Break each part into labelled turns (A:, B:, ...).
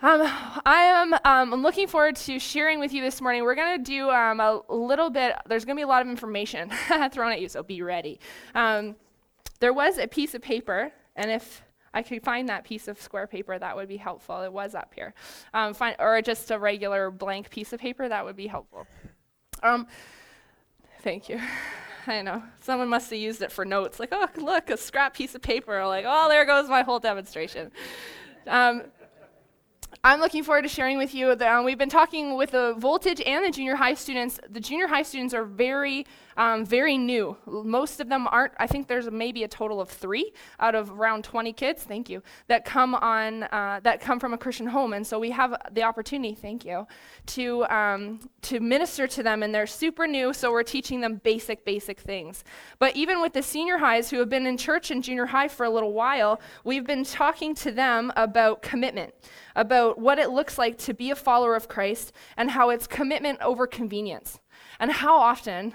A: Um, I am um, looking forward to sharing with you this morning. We're going to do um, a little bit, there's going to be a lot of information thrown at you, so be ready. Um, there was a piece of paper, and if I could find that piece of square paper, that would be helpful. It was up here. Um, find, or just a regular blank piece of paper, that would be helpful. Um, thank you. I know. Someone must have used it for notes. Like, oh, look, a scrap piece of paper. Like, oh, there goes my whole demonstration. I'm looking forward to sharing with you. That, um, we've been talking with the Voltage and the junior high students. The junior high students are very, um, very new. Most of them aren't. I think there's maybe a total of three out of around 20 kids. Thank you. That come on uh, that come from a Christian home, and so we have the opportunity. Thank you to um, to minister to them, and they're super new. So we're teaching them basic, basic things. But even with the senior highs who have been in church and junior high for a little while, we've been talking to them about commitment about what it looks like to be a follower of Christ and how it's commitment over convenience. And how often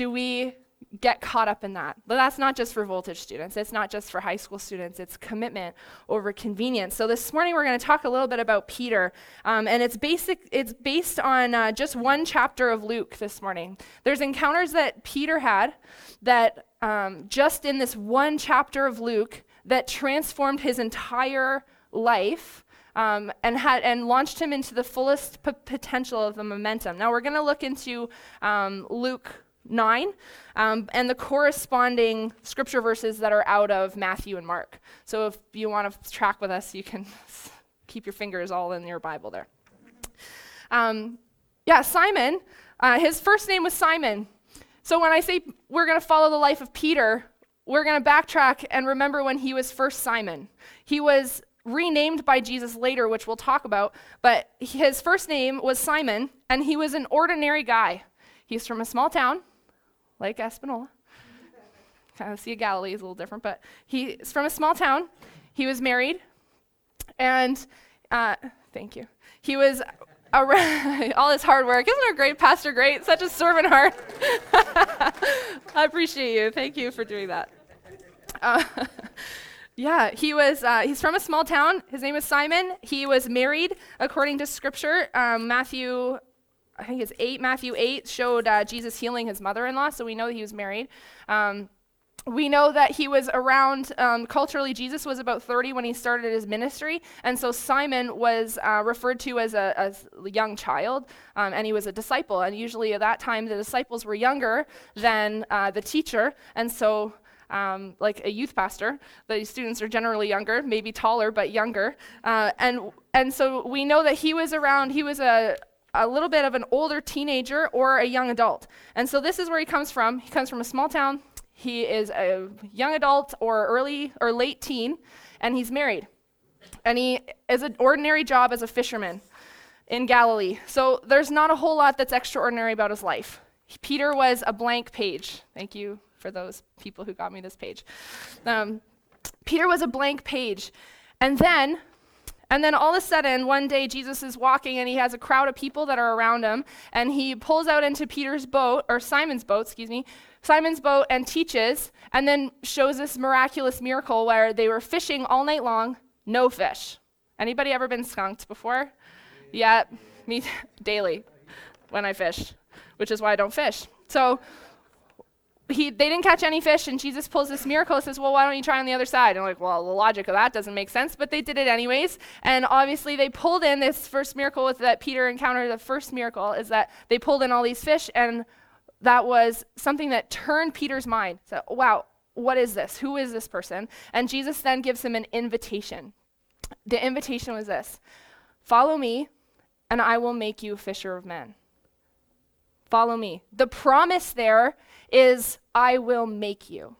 A: do we get caught up in that. But that's not just for voltage students. It's not just for high school students. It's commitment over convenience. So this morning we're going to talk a little bit about Peter, um, and it's basic. It's based on uh, just one chapter of Luke this morning. There's encounters that Peter had that um, just in this one chapter of Luke that transformed his entire life um, and had and launched him into the fullest p- potential of the momentum. Now we're going to look into um, Luke 9 um, and the corresponding scripture verses that are out of Matthew and Mark. So if you want to track with us, you can keep your fingers all in your Bible there. Um, yeah, Simon. Uh, his first name was Simon. So when I say we're going to follow the life of Peter, we're going to backtrack and remember when he was first Simon. He was renamed by Jesus later, which we'll talk about, but his first name was Simon, and he was an ordinary guy. He's from a small town, like Espanola. Kind of of Galilee is a little different, but he's from a small town. He was married, and uh, thank you. He was around, all this hard work. Isn't our great pastor great? Such a servant heart. I appreciate you. Thank you for doing that. Uh, yeah, he was. Uh, he's from a small town. His name is Simon. He was married, according to Scripture. Um, Matthew, I think it's eight. Matthew eight showed uh, Jesus healing his mother-in-law, so we know that he was married. Um, we know that he was around um, culturally jesus was about 30 when he started his ministry and so simon was uh, referred to as a, as a young child um, and he was a disciple and usually at that time the disciples were younger than uh, the teacher and so um, like a youth pastor. The students are generally younger, maybe taller, but younger. Uh, and, and so we know that he was around, he was a, a little bit of an older teenager or a young adult. And so this is where he comes from. He comes from a small town. He is a young adult or early or late teen, and he's married. And he is an ordinary job as a fisherman in Galilee. So there's not a whole lot that's extraordinary about his life. Peter was a blank page. Thank you for those people who got me this page. Um, Peter was a blank page. And then, and then all of a sudden, one day Jesus is walking and he has a crowd of people that are around him, and he pulls out into Peter's boat, or Simon's boat, excuse me, Simon's boat, and teaches, and then shows this miraculous miracle where they were fishing all night long, no fish. Anybody ever been skunked before? Yeah, me daily when I fish, which is why I don't fish. So he, they didn't catch any fish, and Jesus pulls this miracle and says, Well, why don't you try on the other side? And I'm like, Well, the logic of that doesn't make sense, but they did it anyways. And obviously, they pulled in this first miracle with that Peter encountered. The first miracle is that they pulled in all these fish, and that was something that turned Peter's mind. So, wow, what is this? Who is this person? And Jesus then gives him an invitation. The invitation was this Follow me, and I will make you a fisher of men. Follow me. The promise there is, I will make you.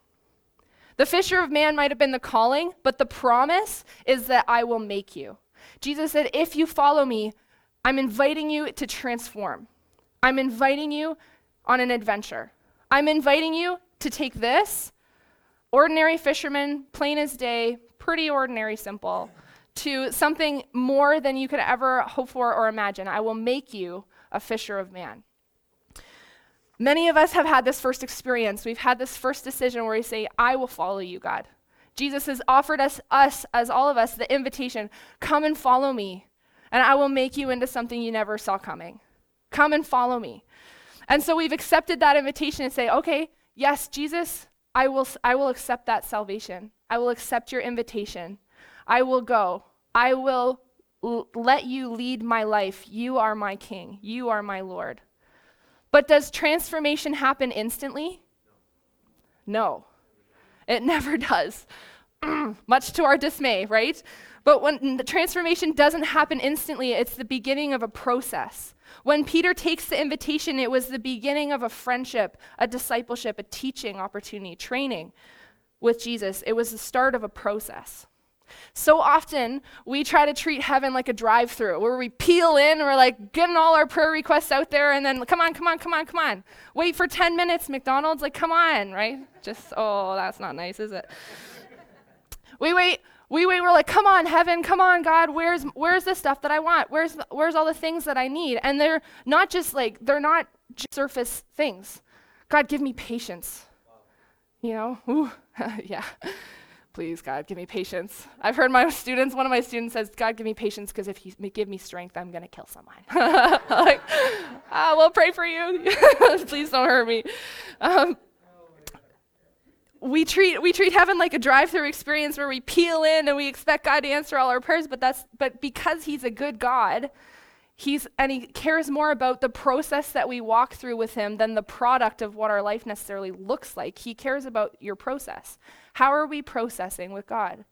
A: The fisher of man might have been the calling, but the promise is that I will make you. Jesus said, If you follow me, I'm inviting you to transform. I'm inviting you on an adventure. I'm inviting you to take this, ordinary fisherman, plain as day, pretty ordinary, simple, to something more than you could ever hope for or imagine. I will make you a fisher of man. Many of us have had this first experience. We've had this first decision where we say, I will follow you, God. Jesus has offered us, us, as all of us, the invitation come and follow me. and I will make you into something you never saw coming. Come and follow me. And so we've accepted that invitation and say, okay, yes, Jesus, I will, I will accept that salvation. I will accept your invitation. I will go. I will l- let you lead my life. You are my king. You are my Lord. But does transformation happen instantly? No, it never does. Much to our dismay, right? But when the transformation doesn't happen instantly, it's the beginning of a process. When Peter takes the invitation, it was the beginning of a friendship, a discipleship, a teaching opportunity, training with Jesus. It was the start of a process. So often we try to treat heaven like a drive through where we peel in, we're like getting all our prayer requests out there, and then come on, come on, come on, come on. Wait for 10 minutes, McDonald's, like, come on, right? Just, oh, that's not nice, is it? we wait, we wait, we're like, come on, heaven, come on, God, where's where's the stuff that I want? Where's where's all the things that I need? And they're not just like, they're not surface things. God, give me patience. You know? Ooh, yeah. Please, God, give me patience. I've heard my students, one of my students says, God, give me patience because if you give me strength, I'm going to kill someone. like, ah, we'll pray for you. Please don't hurt me. Um, we treat we treat heaven like a drive-through experience where we peel in and we expect God to answer all our prayers, but that's but because he's a good God, he's and he cares more about the process that we walk through with him than the product of what our life necessarily looks like. He cares about your process. How are we processing with God?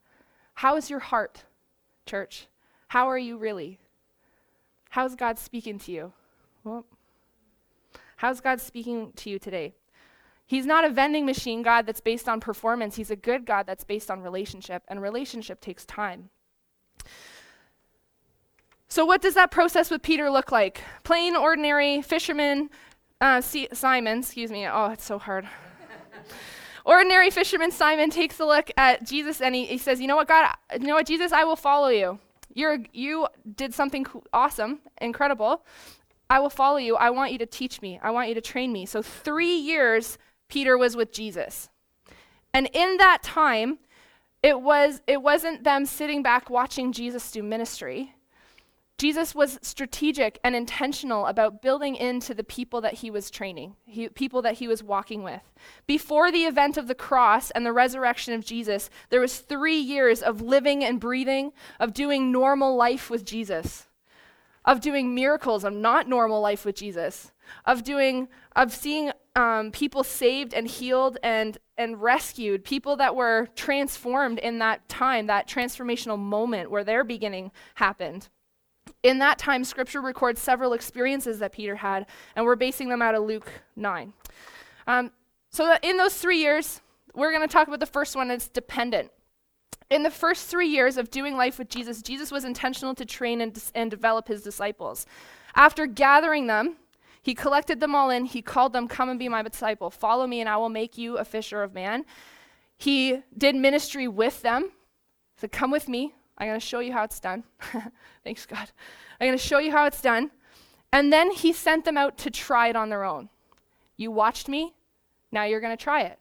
A: How is your heart, church? How are you really? How's God speaking to you? Well, how's God speaking to you today? He's not a vending machine God that's based on performance. He's a good God that's based on relationship, and relationship takes time. So, what does that process with Peter look like? Plain, ordinary fisherman uh, C- Simon, excuse me. Oh, it's so hard. Ordinary fisherman Simon takes a look at Jesus and he, he says, "You know what, God? You know what, Jesus? I will follow you. You're you did something awesome, incredible. I will follow you. I want you to teach me. I want you to train me." So three years Peter was with Jesus. And in that time, it, was, it wasn't them sitting back watching Jesus do ministry. Jesus was strategic and intentional about building into the people that he was training, he, people that he was walking with. Before the event of the cross and the resurrection of Jesus, there was three years of living and breathing, of doing normal life with Jesus, of doing miracles of not normal life with Jesus, of doing, of seeing um, people saved and healed and, and rescued, people that were transformed in that time, that transformational moment where their beginning happened. In that time, scripture records several experiences that Peter had, and we're basing them out of Luke 9. Um, so, in those three years, we're going to talk about the first one, it's dependent. In the first three years of doing life with Jesus, Jesus was intentional to train and, and develop his disciples. After gathering them, he collected them all in. He called them, Come and be my disciple. Follow me, and I will make you a fisher of man. He did ministry with them. He said, Come with me. I'm going to show you how it's done. Thanks, God. I'm going to show you how it's done. And then he sent them out to try it on their own. You watched me. Now you're going to try it.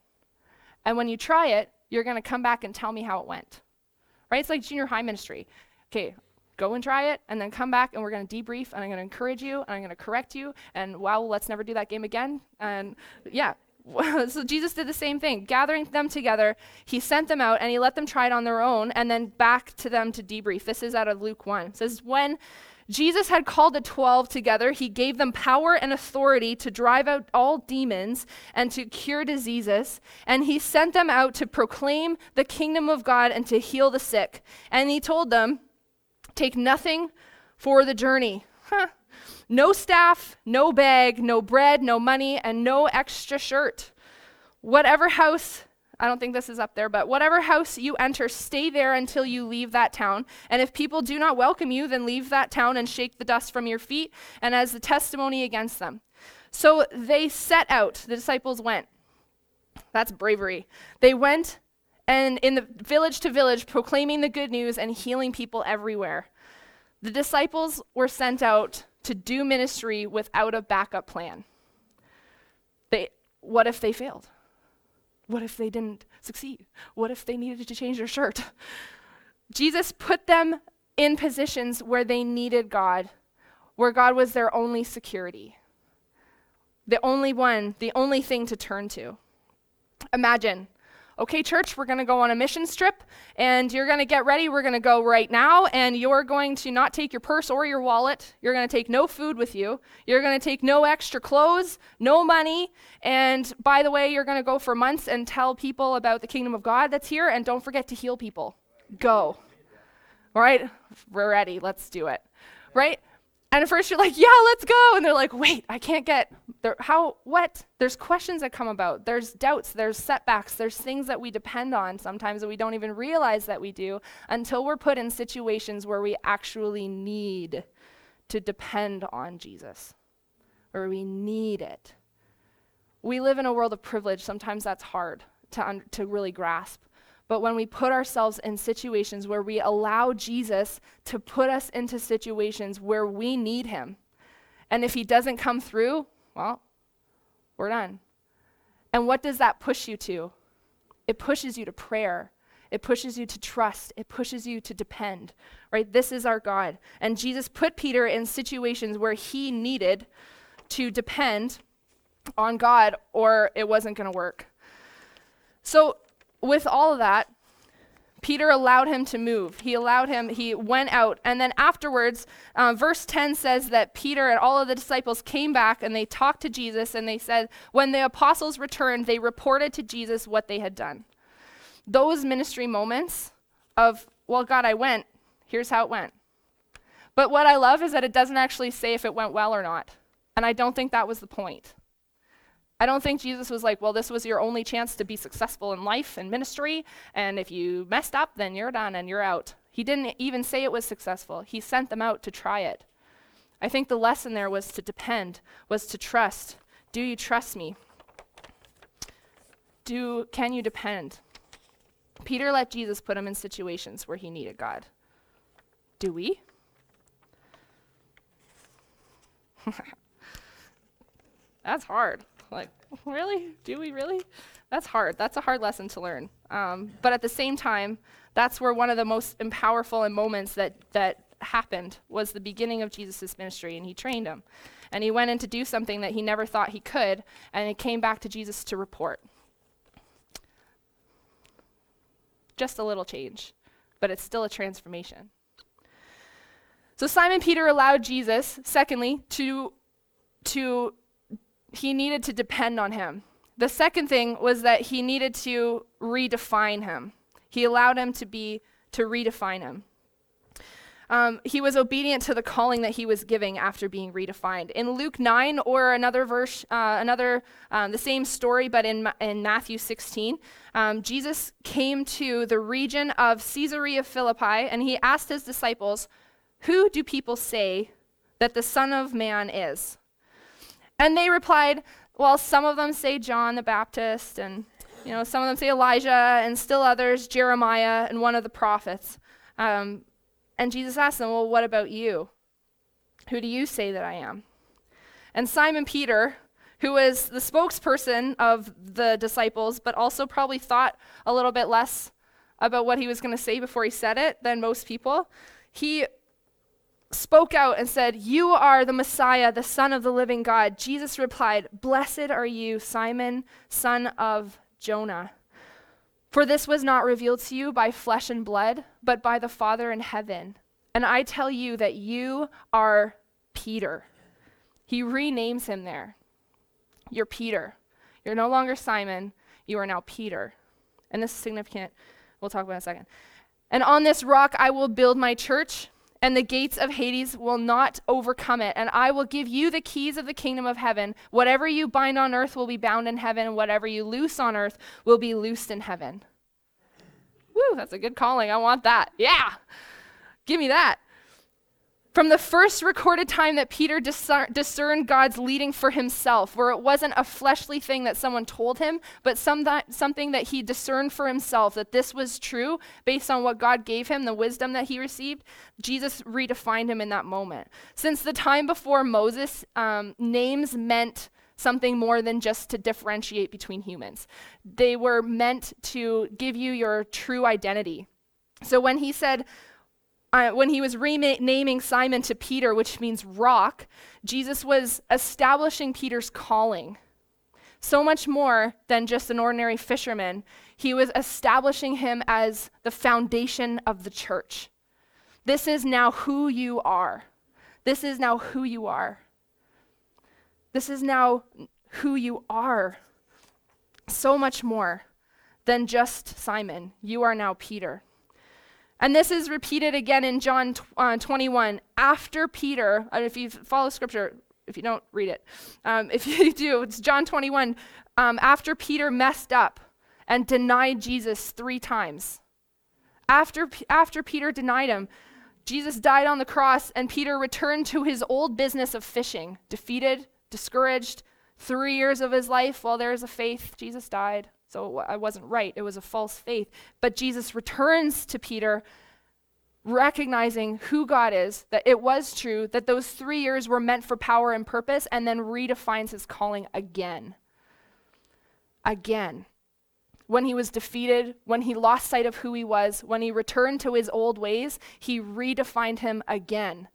A: And when you try it, you're going to come back and tell me how it went. Right? It's like junior high ministry. Okay, go and try it, and then come back, and we're going to debrief, and I'm going to encourage you, and I'm going to correct you, and wow, let's never do that game again. And yeah, so Jesus did the same thing, gathering them together. He sent them out, and he let them try it on their own, and then back to them to debrief. This is out of Luke 1. It says, When Jesus had called the 12 together. He gave them power and authority to drive out all demons and to cure diseases. And he sent them out to proclaim the kingdom of God and to heal the sick. And he told them, Take nothing for the journey. Huh. No staff, no bag, no bread, no money, and no extra shirt. Whatever house, I don't think this is up there, but whatever house you enter, stay there until you leave that town. And if people do not welcome you, then leave that town and shake the dust from your feet, and as the testimony against them. So they set out, the disciples went. That's bravery. They went and in the village to village proclaiming the good news and healing people everywhere. The disciples were sent out to do ministry without a backup plan. They, what if they failed? What if they didn't succeed? What if they needed to change their shirt? Jesus put them in positions where they needed God, where God was their only security, the only one, the only thing to turn to. Imagine okay, church, we're going to go on a mission trip and you're going to get ready. We're going to go right now and you're going to not take your purse or your wallet. You're going to take no food with you. You're going to take no extra clothes, no money. And by the way, you're going to go for months and tell people about the kingdom of God that's here and don't forget to heal people. Go. All right? We're ready. Let's do it. Right? And at first you're like, yeah, let's go. And they're like, wait, I can't get there. How, what? There's questions that come about. There's doubts. There's setbacks. There's things that we depend on sometimes that we don't even realize that we do until we're put in situations where we actually need to depend on Jesus, where we need it. We live in a world of privilege. Sometimes that's hard to, un- to really grasp. But when we put ourselves in situations where we allow Jesus to put us into situations where we need him, and if he doesn't come through, well, we're done. And what does that push you to? It pushes you to prayer. It pushes you to trust. It pushes you to depend, right? This is our God. And Jesus put Peter in situations where he needed to depend on God or it wasn't going to work. So with all of that, Peter allowed him to move. He allowed him, he went out. And then afterwards, uh, verse 10 says that Peter and all of the disciples came back and they talked to Jesus and they said, when the apostles returned, they reported to Jesus what they had done. Those ministry moments of, well, God, I went, here's how it went. But what I love is that it doesn't actually say if it went well or not. And I don't think that was the point. I don't think Jesus was like, well, this was your only chance to be successful in life and ministry, and if you messed up, then you're done and you're out. He didn't even say it was successful. He sent them out to try it. I think the lesson there was to depend, was to trust. Do you trust me? Do can you depend? Peter let Jesus put him in situations where he needed God. Do we? That's hard. Like, really? Do we really? That's hard. That's a hard lesson to learn. Um, but at the same time, that's where one of the most powerful moments that, that happened was the beginning of Jesus' ministry, and he trained him. And he went in to do something that he never thought he could, and he came back to Jesus to report. Just a little change, but it's still a transformation. So Simon Peter allowed Jesus, secondly, to, to he needed to depend on him. The second thing was that he needed to redefine him. He allowed him to be to redefine him. Um, he was obedient to the calling that he was giving after being redefined. In Luke 9, or another verse, uh, another, um, the same story, but in, in Matthew 16, um, Jesus came to the region of Caesarea Philippi and he asked his disciples, Who do people say that the Son of Man is? And they replied, Well, some of them say John the Baptist, and you know, some of them say Elijah, and still others, Jeremiah and one of the prophets. Um, and Jesus asked them, Well, what about you? Who do you say that I am? And Simon Peter, who was the spokesperson of the disciples, but also probably thought a little bit less about what he was going to say before he said it than most people, he spoke out and said, You are the Messiah, the Son of the living God. Jesus replied, Blessed are you, Simon, son of Jonah. For this was not revealed to you by flesh and blood, but by the Father in heaven. And I tell you that you are Peter. He renames him there. You're Peter. You're no longer Simon. You are now Peter. And this is significant. We'll talk about in a second. And on this rock I will build my church and the gates of Hades will not overcome it. And I will give you the keys of the kingdom of heaven. Whatever you bind on earth will be bound in heaven, and whatever you loose on earth will be loosed in heaven. Woo, that's a good calling. I want that. Yeah. Give me that. From the first recorded time that Peter discerned God's leading for himself, where it wasn't a fleshly thing that someone told him, but some something that he discerned for himself, that this was true based on what God gave him, the wisdom that he received, Jesus redefined him in that moment. Since the time before Moses, um, names meant something more than just to differentiate between humans, they were meant to give you your true identity. So when he said, uh, when he was renaming Simon to Peter, which means rock, Jesus was establishing Peter's calling. So much more than just an ordinary fisherman, he was establishing him as the foundation of the church. This is now who you are. This is now who you are. This is now who you are. So much more than just Simon. You are now Peter. And this is repeated again in John uh, 21. After Peter, if you follow scripture, if you don't read it, um, if you do, it's John 21. Um, after Peter messed up and denied Jesus three times. After, after Peter denied him, Jesus died on the cross, and Peter returned to his old business of fishing, defeated, discouraged. Three years of his life, while there is a faith, Jesus died. So I wasn't right. It was a false faith. But Jesus returns to Peter, recognizing who God is, that it was true, that those three years were meant for power and purpose, and then redefines his calling again. Again. When he was defeated, when he lost sight of who he was, when he returned to his old ways, he redefined him again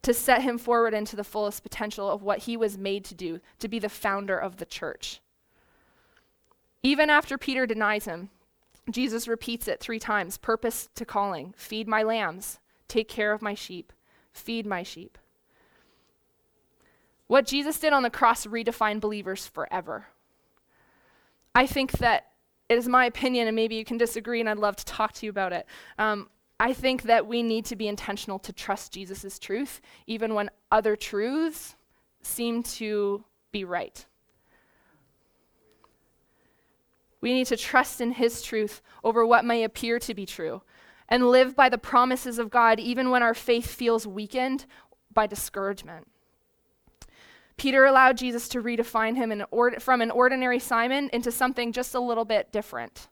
A: to set him forward into the fullest potential of what he was made to do, to be the founder of the church. Even after Peter denies him, Jesus repeats it three times purpose to calling, feed my lambs, take care of my sheep, feed my sheep. What Jesus did on the cross redefined believers forever. I think that it is my opinion, and maybe you can disagree, and I'd love to talk to you about it. Um, I think that we need to be intentional to trust Jesus' truth, even when other truths seem to be right. We need to trust in His truth over what may appear to be true and live by the promises of God even when our faith feels weakened by discouragement. Peter allowed Jesus to redefine him or- from an ordinary Simon into something just a little bit different,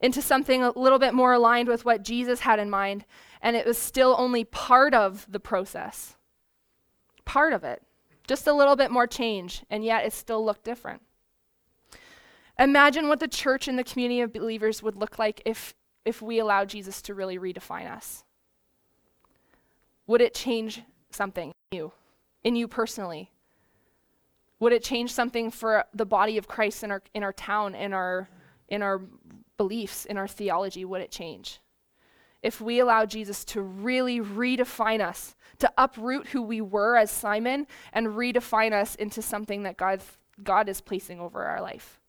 A: into something a little bit more aligned with what Jesus had in mind, and it was still only part of the process. Part of it. Just a little bit more change, and yet it still looked different. Imagine what the church and the community of believers would look like if, if we allowed Jesus to really redefine us. Would it change something in you, in you personally? Would it change something for the body of Christ in our, in our town, in our, in our beliefs, in our theology? Would it change? If we allow Jesus to really redefine us, to uproot who we were as Simon and redefine us into something that God, God is placing over our life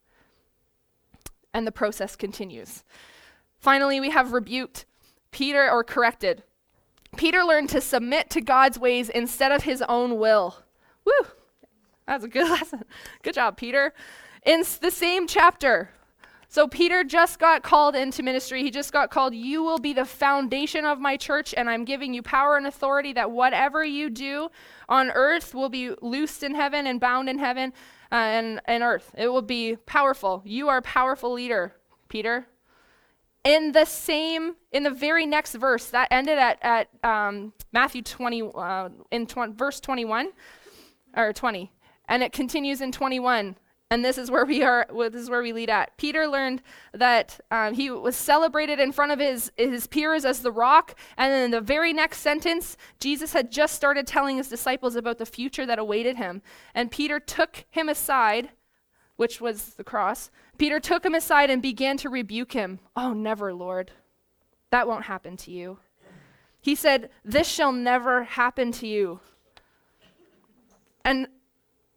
A: and the process continues. Finally, we have rebuked Peter or corrected. Peter learned to submit to God's ways instead of his own will. Woo! That's a good lesson. Good job, Peter. In the same chapter, so Peter just got called into ministry. He just got called, You will be the foundation of my church, and I'm giving you power and authority that whatever you do on earth will be loosed in heaven and bound in heaven uh, and, and earth. It will be powerful. You are a powerful leader, Peter. In the same, in the very next verse, that ended at, at um, Matthew 20, uh, in tw- verse 21, or 20, and it continues in 21. And this is where we are. This is where we lead at. Peter learned that um, he was celebrated in front of his his peers as the rock, and then in the very next sentence, Jesus had just started telling his disciples about the future that awaited him. And Peter took him aside, which was the cross. Peter took him aside and began to rebuke him. Oh, never, Lord, that won't happen to you. He said, "This shall never happen to you." And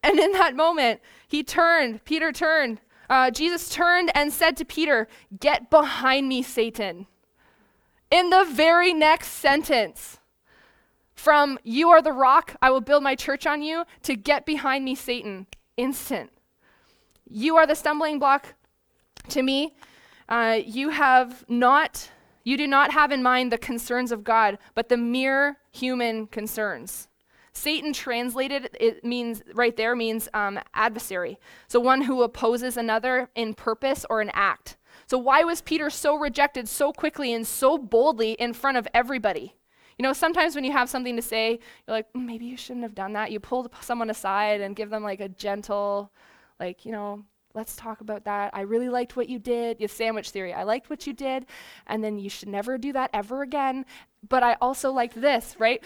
A: and in that moment, he turned, Peter turned. Uh, Jesus turned and said to Peter, Get behind me, Satan. In the very next sentence, from you are the rock, I will build my church on you, to get behind me, Satan. Instant. You are the stumbling block to me. Uh, you have not, you do not have in mind the concerns of God, but the mere human concerns. Satan translated it means right there means um, adversary. So one who opposes another in purpose or an act. So why was Peter so rejected so quickly and so boldly in front of everybody? You know, sometimes when you have something to say, you're like, mm, maybe you shouldn't have done that. You pull someone aside and give them like a gentle, like, you know, Let's talk about that. I really liked what you did. Your sandwich theory. I liked what you did, and then you should never do that ever again. But I also liked this, right?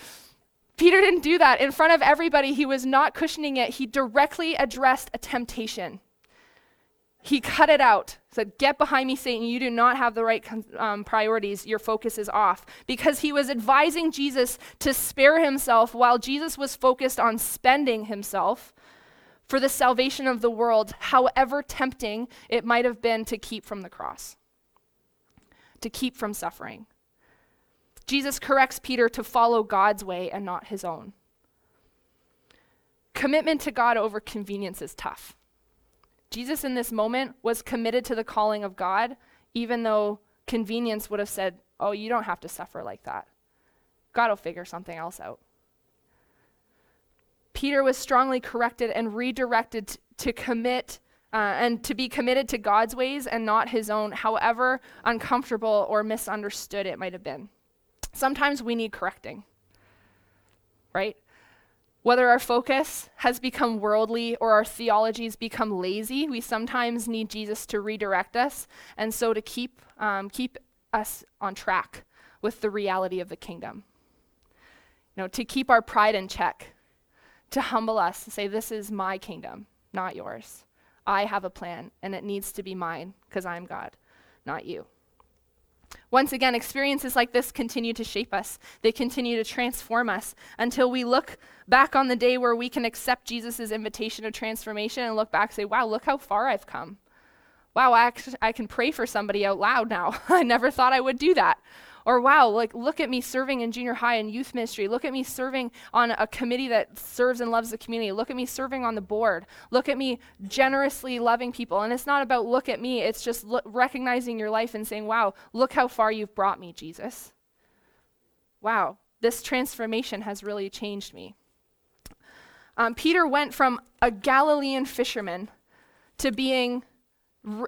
A: Peter didn't do that. In front of everybody, he was not cushioning it. He directly addressed a temptation. He cut it out, said, Get behind me, Satan. You do not have the right um, priorities. Your focus is off. Because he was advising Jesus to spare himself while Jesus was focused on spending himself for the salvation of the world, however tempting it might have been to keep from the cross, to keep from suffering. Jesus corrects Peter to follow God's way and not his own. Commitment to God over convenience is tough. Jesus, in this moment, was committed to the calling of God, even though convenience would have said, Oh, you don't have to suffer like that. God will figure something else out. Peter was strongly corrected and redirected to commit uh, and to be committed to God's ways and not his own, however uncomfortable or misunderstood it might have been. Sometimes we need correcting, right? Whether our focus has become worldly or our theologies become lazy, we sometimes need Jesus to redirect us, and so to keep um, keep us on track with the reality of the kingdom. You know, to keep our pride in check, to humble us, to say, This is my kingdom, not yours. I have a plan, and it needs to be mine because I'm God, not you. Once again, experiences like this continue to shape us. They continue to transform us until we look back on the day where we can accept Jesus' invitation of transformation and look back and say, wow, look how far I've come. Wow, I, actually, I can pray for somebody out loud now. I never thought I would do that. Or wow, like look at me serving in junior high and youth ministry. Look at me serving on a committee that serves and loves the community. Look at me serving on the board. Look at me generously loving people. And it's not about look at me, it's just lo- recognizing your life and saying, wow, look how far you've brought me, Jesus. Wow, this transformation has really changed me. Um, Peter went from a Galilean fisherman to being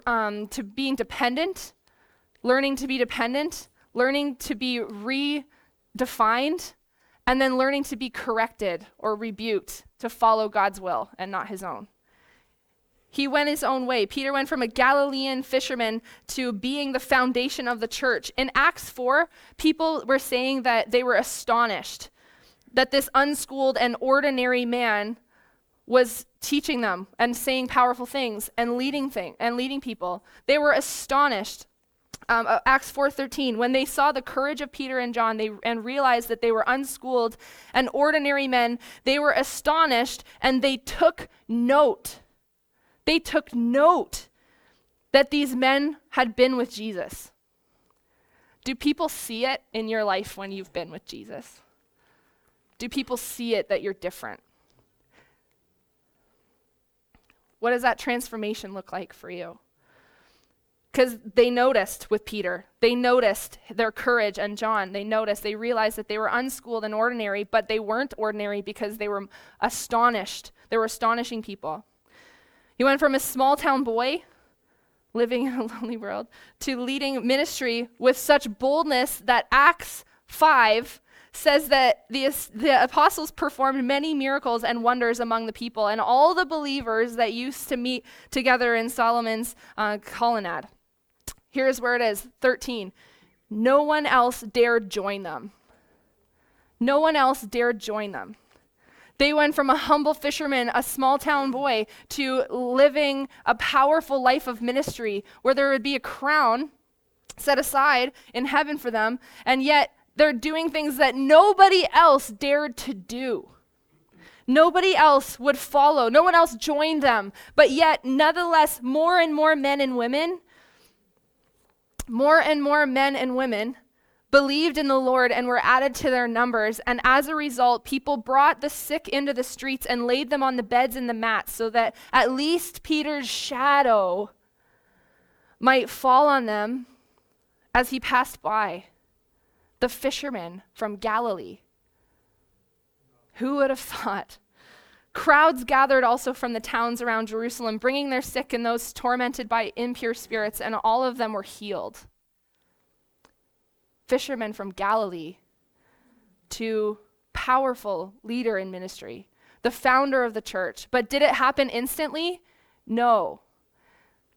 A: um, to being dependent, learning to be dependent, learning to be redefined, and then learning to be corrected or rebuked to follow God's will and not his own. He went his own way. Peter went from a Galilean fisherman to being the foundation of the church. In Acts 4, people were saying that they were astonished that this unschooled and ordinary man was teaching them and saying powerful things and leading thing and leading people. They were astonished um, uh, Acts 4:13, when they saw the courage of Peter and John they, and realized that they were unschooled and ordinary men, they were astonished and they took note. They took note that these men had been with Jesus. Do people see it in your life when you've been with Jesus? Do people see it that you're different? What does that transformation look like for you? Because they noticed with Peter, they noticed their courage and John. They noticed, they realized that they were unschooled and ordinary, but they weren't ordinary because they were astonished. They were astonishing people. He went from a small town boy living in a lonely world to leading ministry with such boldness that Acts 5 says that the, the apostles performed many miracles and wonders among the people and all the believers that used to meet together in Solomon's uh, colonnade. Here's where it is 13. No one else dared join them. No one else dared join them. They went from a humble fisherman, a small town boy, to living a powerful life of ministry where there would be a crown set aside in heaven for them, and yet they're doing things that nobody else dared to do. Nobody else would follow. No one else joined them. But yet, nonetheless, more and more men and women more and more men and women believed in the Lord and were added to their numbers. And as a result, people brought the sick into the streets and laid them on the beds and the mats so that at least Peter's shadow might fall on them as he passed by. The fisherman from Galilee. Who would have thought? Crowds gathered also from the towns around Jerusalem, bringing their sick and those tormented by impure spirits, and all of them were healed. Fishermen from Galilee to powerful leader in ministry, the founder of the church. But did it happen instantly? No.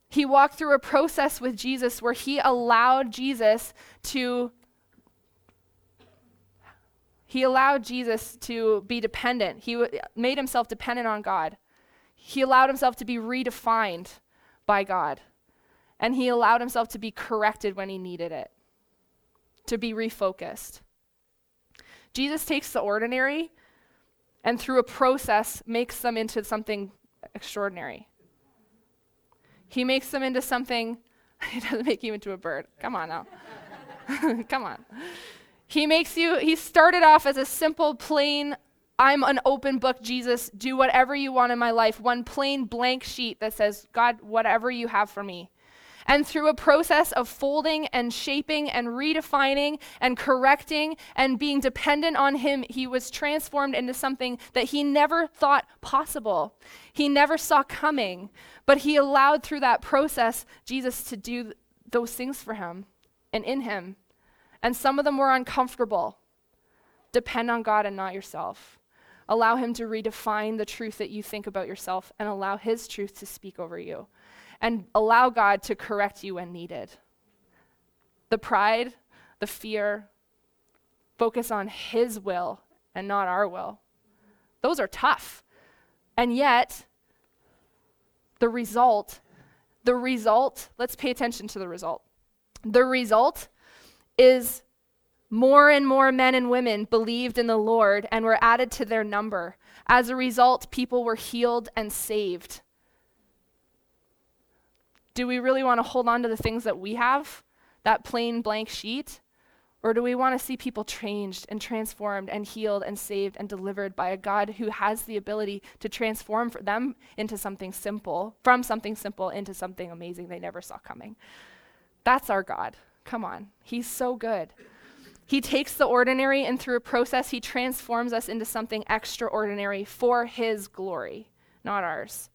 A: He walked through a process with Jesus where he allowed Jesus to he allowed Jesus to be dependent. He w- made himself dependent on God. He allowed himself to be redefined by God. And he allowed himself to be corrected when he needed it, to be refocused. Jesus takes the ordinary and through a process makes them into something extraordinary. He makes them into something, he doesn't make you into a bird. Come on now. Come on. He makes you, he started off as a simple, plain, I'm an open book, Jesus, do whatever you want in my life. One plain blank sheet that says, God, whatever you have for me. And through a process of folding and shaping and redefining and correcting and being dependent on Him, he was transformed into something that he never thought possible. He never saw coming, but he allowed through that process Jesus to do th- those things for him and in him. And some of them were uncomfortable. Depend on God and not yourself. Allow Him to redefine the truth that you think about yourself and allow His truth to speak over you. And allow God to correct you when needed. The pride, the fear, focus on His will and not our will. Those are tough. And yet, the result, the result, let's pay attention to the result. The result is more and more men and women believed in the Lord and were added to their number. As a result, people were healed and saved. Do we really want to hold on to the things that we have, that plain blank sheet? Or do we want to see people changed and transformed and healed and saved and delivered by a God who has the ability to transform them into something simple, from something simple into something amazing they never saw coming? That's our God. Come on. He's so good. He takes the ordinary and through a process, he transforms us into something extraordinary for his glory, not ours.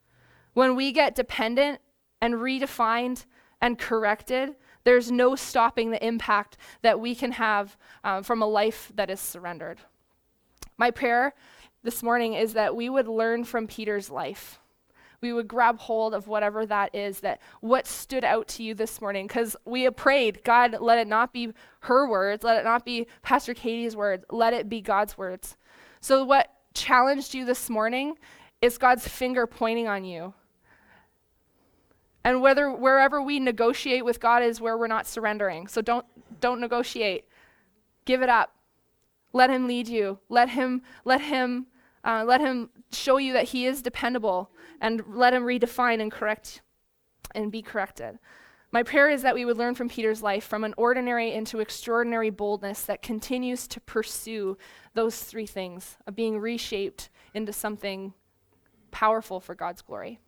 A: When we get dependent and redefined and corrected, there's no stopping the impact that we can have um, from a life that is surrendered. My prayer this morning is that we would learn from Peter's life we would grab hold of whatever that is that what stood out to you this morning? Because we have prayed god let it not be her words let it not be pastor katie's words let it be god's words. So what challenged you this morning is god's finger pointing on you. And whether wherever we negotiate with god is where we're not surrendering. So don't don't negotiate. Give it up. Let him lead you. Let him let him uh, let him show you that he is dependable and let him redefine and correct and be corrected. My prayer is that we would learn from Peter's life from an ordinary into extraordinary boldness that continues to pursue those three things of being reshaped into something powerful for God's glory.